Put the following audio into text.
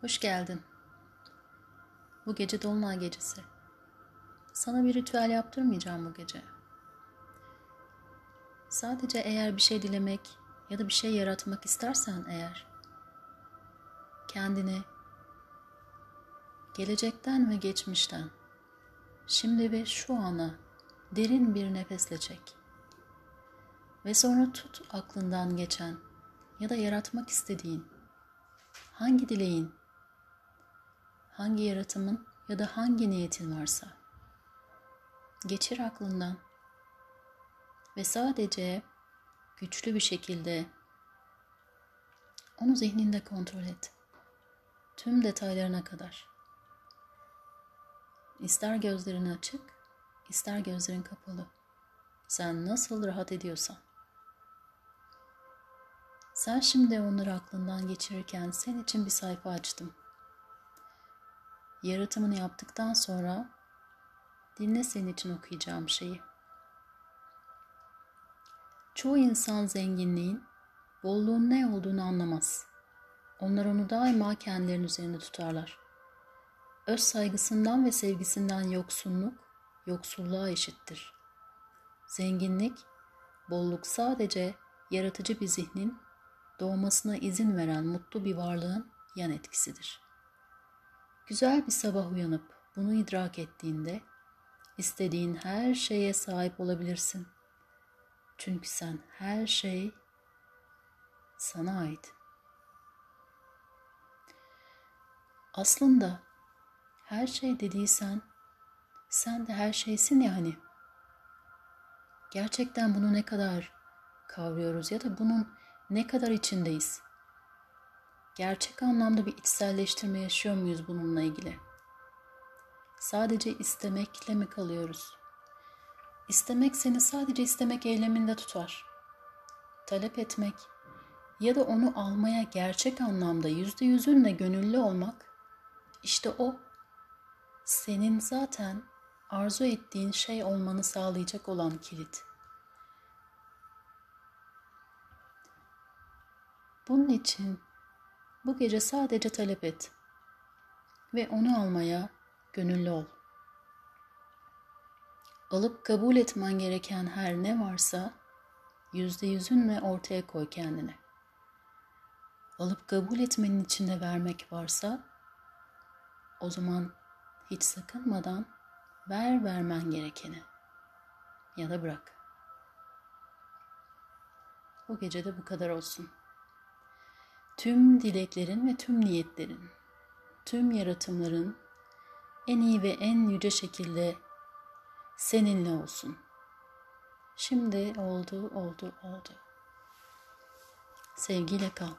Hoş geldin. Bu gece dolunay gecesi. Sana bir ritüel yaptırmayacağım bu gece. Sadece eğer bir şey dilemek ya da bir şey yaratmak istersen eğer kendini gelecekten ve geçmişten şimdi ve şu ana derin bir nefesle çek. Ve sonra tut aklından geçen ya da yaratmak istediğin hangi dileğin hangi yaratımın ya da hangi niyetin varsa geçir aklından ve sadece güçlü bir şekilde onu zihninde kontrol et. Tüm detaylarına kadar. İster gözlerin açık, ister gözlerin kapalı. Sen nasıl rahat ediyorsan. Sen şimdi onları aklından geçirirken senin için bir sayfa açtım. Yaratımını yaptıktan sonra dinle senin için okuyacağım şeyi. Çoğu insan zenginliğin, bolluğun ne olduğunu anlamaz. Onlar onu daima kendilerinin üzerinde tutarlar. Öz saygısından ve sevgisinden yoksunluk, yoksulluğa eşittir. Zenginlik, bolluk sadece yaratıcı bir zihnin doğmasına izin veren mutlu bir varlığın yan etkisidir.'' Güzel bir sabah uyanıp bunu idrak ettiğinde istediğin her şeye sahip olabilirsin. Çünkü sen her şey sana ait. Aslında her şey dediysen sen de her şeysin yani. Gerçekten bunu ne kadar kavruyoruz ya da bunun ne kadar içindeyiz? Gerçek anlamda bir içselleştirme yaşıyor muyuz bununla ilgili? Sadece istemekle mi kalıyoruz? İstemek seni sadece istemek eyleminde tutar. Talep etmek ya da onu almaya gerçek anlamda yüzde yüzünle gönüllü olmak, işte o senin zaten arzu ettiğin şey olmanı sağlayacak olan kilit. Bunun için bu gece sadece talep et ve onu almaya gönüllü ol. Alıp kabul etmen gereken her ne varsa yüzde yüzünle ortaya koy kendine. Alıp kabul etmenin içinde vermek varsa o zaman hiç sakınmadan ver vermen gerekeni ya da bırak. Bu gece de bu kadar olsun tüm dileklerin ve tüm niyetlerin, tüm yaratımların en iyi ve en yüce şekilde seninle olsun. Şimdi oldu, oldu, oldu. Sevgiyle kal.